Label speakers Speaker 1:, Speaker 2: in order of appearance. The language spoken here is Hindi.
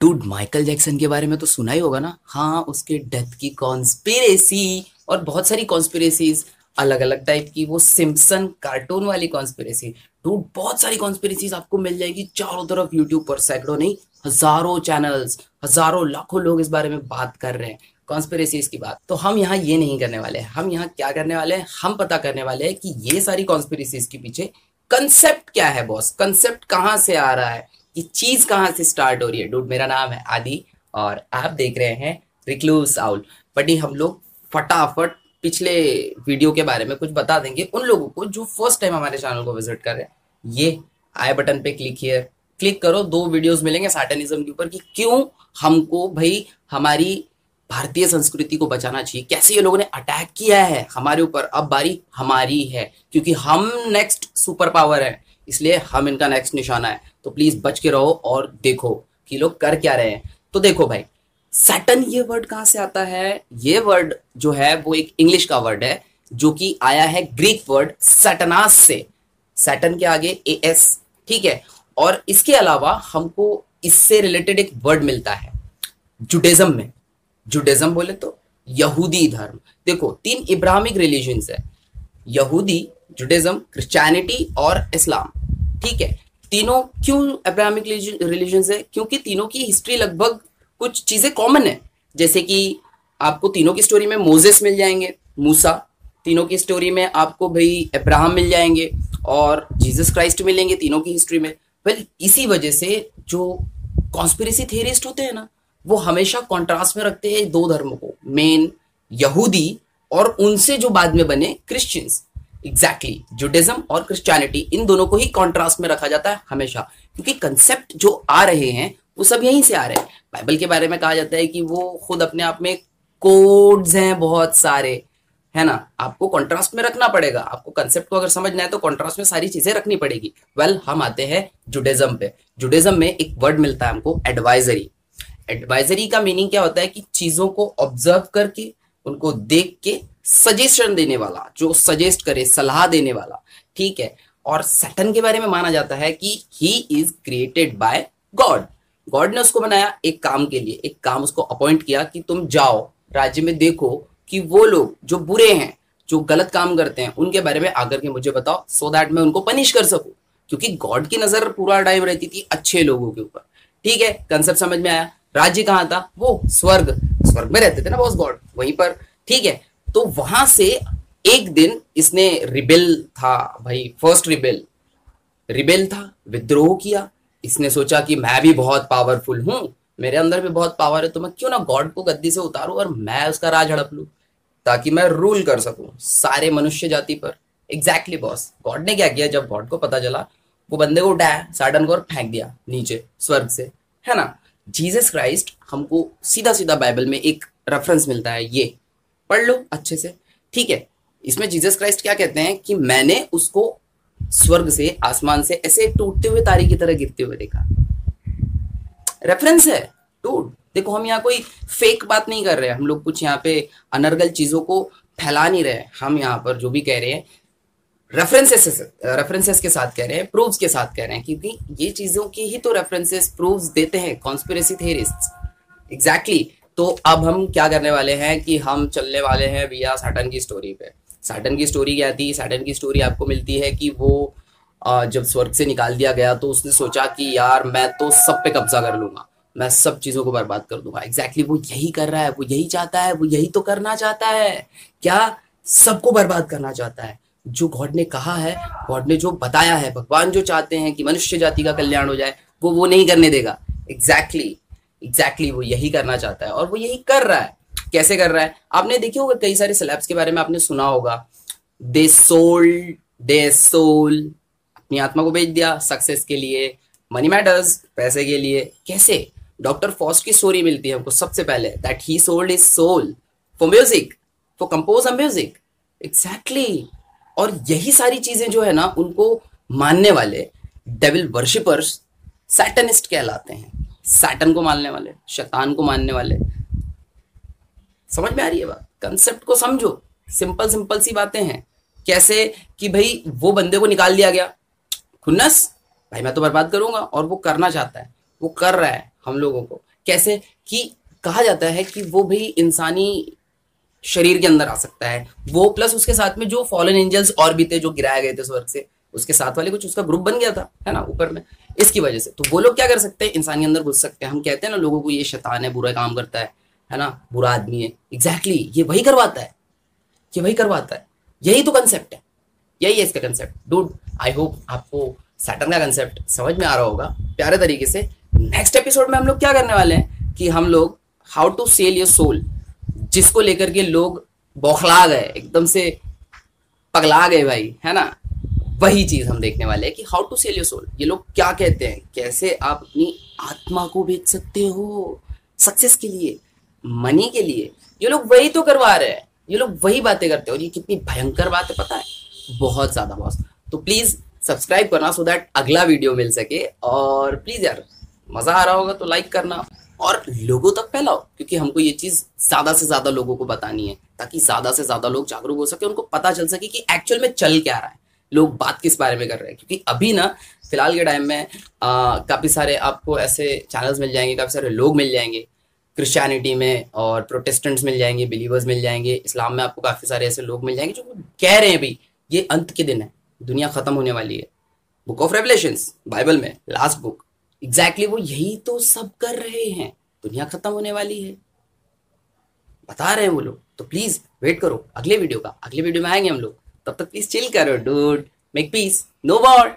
Speaker 1: डूड माइकल जैक्सन के बारे में तो सुना ही होगा ना। हाँ उसके डेथ की कॉन्स्पिरेसी और बहुत सारी कॉन्स्पिरेसीज अलग अलग टाइप की, वो सिम्पसन कार्टून वाली कॉन्स्पिरेसी डूड बहुत सारी कॉन्स्पिरेसीज आपको मिल जाएगी चारों तरफ़ यूट्यूब पर, सैकड़ों नहीं, हज़ारों चैनल्स हज़ारों लाखों लोग इस बारे में बात कर रहे हैं कॉन्स्पिरेसीज की बात। तो हम यहाँ ये नहीं करने वाले हम यहाँ क्या करने वाले हैं? हम पता करने वाले हैं कि ये सारी कॉन्स्पिरेसीज के पीछे कंसेप्ट क्या है बॉस कंसेप्ट कहाँ से आ रहा है? कि चीज़ कहाँ से स्टार्ट हो रही है? डूड, मेरा नाम है आदि और आप देख रहे हैं रिक्लूस आउल बटी हम लोग फटाफट पिछले वीडियो के बारे में कुछ बता देंगे उन लोगों को जो फ़र्स्ट टाइम हमारे चैनल को विज़िट कर रहे हैं। ये आई बटन पे क्लिक हियर क्लिक करो, दो वीडियोस मिलेंगे सैटनिज्म के ऊपर कि क्यों हमको भाई हमारी भारतीय संस्कृति को बचाना चाहिए। कैसे ये लोगों ने अटैक किया है हमारे ऊपर? अब बारी हमारी है, क्योंकि हम नेक्स्ट सुपर पावर है, इसलिए हम इनका नेक्स्ट निशाना है। तो प्लीज़ बच के रहो और देखो कि लोग कर क्या रहे हैं। तो देखो भाई सैटन ये वर्ड कहाँ से आता है? ये वर्ड जो है, वो एक इंग्लिश का वर्ड है, जो कि आया है ग्रीक वर्ड सैटनास से। सैटन के आगे ए एस ठीक है? और इसके अलावा हमको इससे रिलेटेड एक वर्ड मिलता है जुडेज्म में। जुडेज्म बोले तो यहूदी धर्म। देखो, तीन इब्राहिमिक रिलीजन है, यहूदी जुडेज्म क्रिश्चियनिटी और इस्लाम ठीक है? तीनों क्यों अब्राहमिक रिलीजन है? क्योंकि तीनों की हिस्ट्री लगभग कुछ चीज़ें कॉमन है। जैसे कि आपको तीनों की स्टोरी में मोजेस मिल जाएँगे, मूसा। तीनों की स्टोरी में आपको भाई अब्राहम मिल जाएँगे और जीसस क्राइस्ट मिलेंगे तीनों की हिस्ट्री में। वेल इसी वजह से जो कॉन्स्पिरेसी थियरिस्ट होते हैं ना, वो हमेशा कॉन्ट्रास्ट में रखते हैं दो धर्मों को मेन यहूदी और उनसे जो बाद में बने क्रिश्चियंस एग्जैक्टली exactly, जुडिज्म और क्रिश्चियनिटी इन दोनों को ही कॉन्ट्रास्ट में रखा जाता है हमेशा। क्योंकि कंसेप्ट जो आ रहे हैं वो सब यहीं से आ रहे हैं। बाइबल के बारे में कहा जाता है कि वो खुद अपने आप में कोड्स हैं बहुत सारे। है ना? आपको कॉन्ट्रास्ट में रखना पड़ेगा। आपको कंसेप्ट को अगर समझना है तो कॉन्ट्रास्ट में सारी चीज़ें रखनी पड़ेगी। वेल well, हम आते हैं जुडिज्म पे। जुडिज्म में एक वर्ड मिलता है हमको एडवाइजरी एडवाइजरी का मीनिंग क्या होता है कि चीज़ों को ऑब्ज़र्व करके उनको देख के सजेशन देने वाला, जो सजेस्ट करे, सलाह देने वाला, ठीक है? और सैटन के बारे में माना जाता है कि he is created by God God ने उसको बनाया एक काम के लिए, एक काम उसको अपॉइंट किया कि तुम जाओ, राज्य में देखो कि वो लोग जो बुरे हैं, जो गलत काम करते हैं, उनके बारे में आकर के मुझे बताओ सो so दैट मैं उनको पनिश कर सकूँ। क्योंकि गॉड की नज़र पूरा टाइम रहती थी अच्छे लोगों के ऊपर, ठीक है? कंसेप्ट समझ में आया? राज्य कहाँ था? वो स्वर्ग स्वर्ग में रहते थे ना बॉस गॉड वहीं पर, ठीक है? तो वहाँ से एक दिन इसने रिबेल था, भाई फ़र्स्ट रिबेल। रिबेल था, विद्रोह किया। इसने सोचा कि मैं भी बहुत पावरफुल हूँ, मेरे अंदर भी बहुत पावर है तो मैं क्यों ना गॉड को गद्दी से उतारू और मैं उसका राज हड़प लू, ताकि मैं रूल कर सकूँ सारे मनुष्य जाति पर। एग्जैक्टली बॉस गॉड ने क्या किया? जब गॉड को पता चला, वो बंदे को उठाया साडन को और फेंक दिया, नीचे, स्वर्ग से। है ना? जीसस क्राइस्ट हमको सीधा सीधा बाइबल में एक रेफरेंस मिलता है, ये। पढ़ लो अच्छे से। ठीक है? इसमें जीसस क्राइस्ट क्या कहते हैं कि मैंने उसको स्वर्ग से, आसमान से ऐसे टूटते हुए तारी की तरह गिरते हुए देखा। रेफरेंस है। टूट देखो, हम यहाँ कोई फेक बात नहीं कर रहे हम लोग कुछ यहाँ पे अनर्गल चीज़ों को फैला नहीं रहे हम यहाँ पर जो भी कह रहे हैं रेफरेंसेस रेफरेंसेस के साथ कह रहे हैं प्रूफ्स के साथ कह रहे हैं क्योंकि ये चीज़ों की ही तो रेफरेंसेस प्रूफ्स देते हैं कॉन्स्पिरेसी थेरिस्ट एग्जैक्टली तो अब हम क्या करने वाले हैं कि हम चलने वाले हैं भैया सैटन की स्टोरी पे। सैटन की स्टोरी क्या थी? सैटन की स्टोरी आपको मिलती है कि वो जब स्वर्ग से निकाल दिया गया तो उसने सोचा कि यार मैं तो सब पे कब्जा कर लूँगा। मैं सब चीज़ों को बर्बाद कर दूँगा। एग्जैक्टली exactly, वो यही कर रहा है वो यही चाहता है वो यही तो करना चाहता है। क्या सबको बर्बाद करना चाहता है? जो गॉड ने कहा है गॉड ने जो बताया है भगवान जो चाहते हैं कि मनुष्य जाति का कल्याण हो जाए वो वो नहीं करने देगा। Exactly exactly. एग्जैक्टली exactly, वो यही करना चाहता है और वो यही कर रहा है। कैसे कर रहा है? आपने देखी होगा कई सारे स्लैब्स के बारे में आपने सुना होगा। दे सोल्ड दे सोल अपनी आत्मा को बेच दिया सक्सेस के लिए मनी मैटर्स पैसे के लिए। कैसे? डॉक्टर फॉस्ट की स्टोरी मिलती है हमको सबसे पहले that he sold is sold for music for compose a music exactly और यही सारी चीज़ें जो है ना, उनको मानने वाले डेविल वर्शिपर्स सैटनिस्ट कहलाते हैं। सैटन को मानने वाले, शैतान को मानने वाले। समझ में आ रही है बात? कंसेप्ट को समझो। सिंपल सिंपल सी बातें हैं। कैसे कि भाई वो बंदे को निकाल दिया गया? खुन्नस, भाई मैं तो बर्बाद करूँगा और वो करना चाहता है। वो कर रहा है हम लोगों को। कैसे कि कहा जाता है कि वो भी इंसानी शरीर के अंदर आ सकता है। वो प्लस उसके साथ में जो फॉलन एंजल्स और भी थे जो गिराए गए थे स्वर्ग से उसके साथ वाले कुछ उसका ग्रुप बन गया था है ना ऊपर में। इसकी वजह से। तो वो लोग क्या कर सकते हैं? इंसान के अंदर घुस सकते हैं। हम कहते हैं ना लोगों को ये शैतान है बुरा काम करता है है ना बुरा आदमी है। एग्जैक्टली exactly, ये वही करवाता है। ये वही करवाता है। यही तो कंसेप्ट है। यही है इसका कंसेप्ट डूड आई होप आपको सैटर्न का कंसेप्ट समझ में आ रहा होगा। प्यारे तरीके से नेक्स्ट एपिसोड में हम लोग क्या करने वाले हैं कि हम लोग how to sell your soul जिसको लेकर के लोग बौखला गए एकदम से पगला गए भाई है ना? वही चीज़ हम देखने वाले हैं कि how to sell your soul ये लोग क्या कहते हैं? कैसे आप अपनी आत्मा को बेच सकते हो? सक्सेस के लिए मनी के लिए। ये लोग वही तो करवा रहे हैं। ये लोग वही बातें करते हैं और ये कितनी भयंकर बात है, पता है? बहुत ज़्यादा बॉस तो प्लीज़ सब्सक्राइब करना सो दैट अगला वीडियो मिल सके। और प्लीज़ यार, मज़ा आ रहा होगा तो लाइक करना। और लोगों तक फैलाओ, क्योंकि हमको ये चीज़ ज़्यादा से ज़्यादा लोगों को बतानी है, ताकि ज़्यादा से ज़्यादा लोग जागरूक हो सके, उनको पता चल सके कि एक्चुअल में चल क्या रहा है। लोग बात किस बारे में कर रहे हैं? क्योंकि अभी ना, फ़िलहाल के टाइम में काफ़ी सारे आपको ऐसे चैनल्स मिल जाएँगे, काफ़ी सारे लोग मिल जाएँगे। क्रिश्चियनिटी में और प्रोटेस्टेंट्स मिल जाएँगे बिलीवर्स मिल जाएँगे इस्लाम में आपको काफ़ी सारे ऐसे लोग मिल जाएँगे जो कह रहे हैं भाई ये अंत के दिन है, दुनिया खत्म होने वाली है। बुक ऑफ़ रेवलेशन बाइबल में लास्ट बुक एग्जैक्टली वो यही तो सब कर रहे हैं, दुनिया खत्म होने वाली है। बता रहे हैं वो लोग तो प्लीज़ वेट करो, अगले वीडियो का, अगले वीडियो में आएँगे हम लोग। तब तक प्लीज़ चिल करो dude make peace no war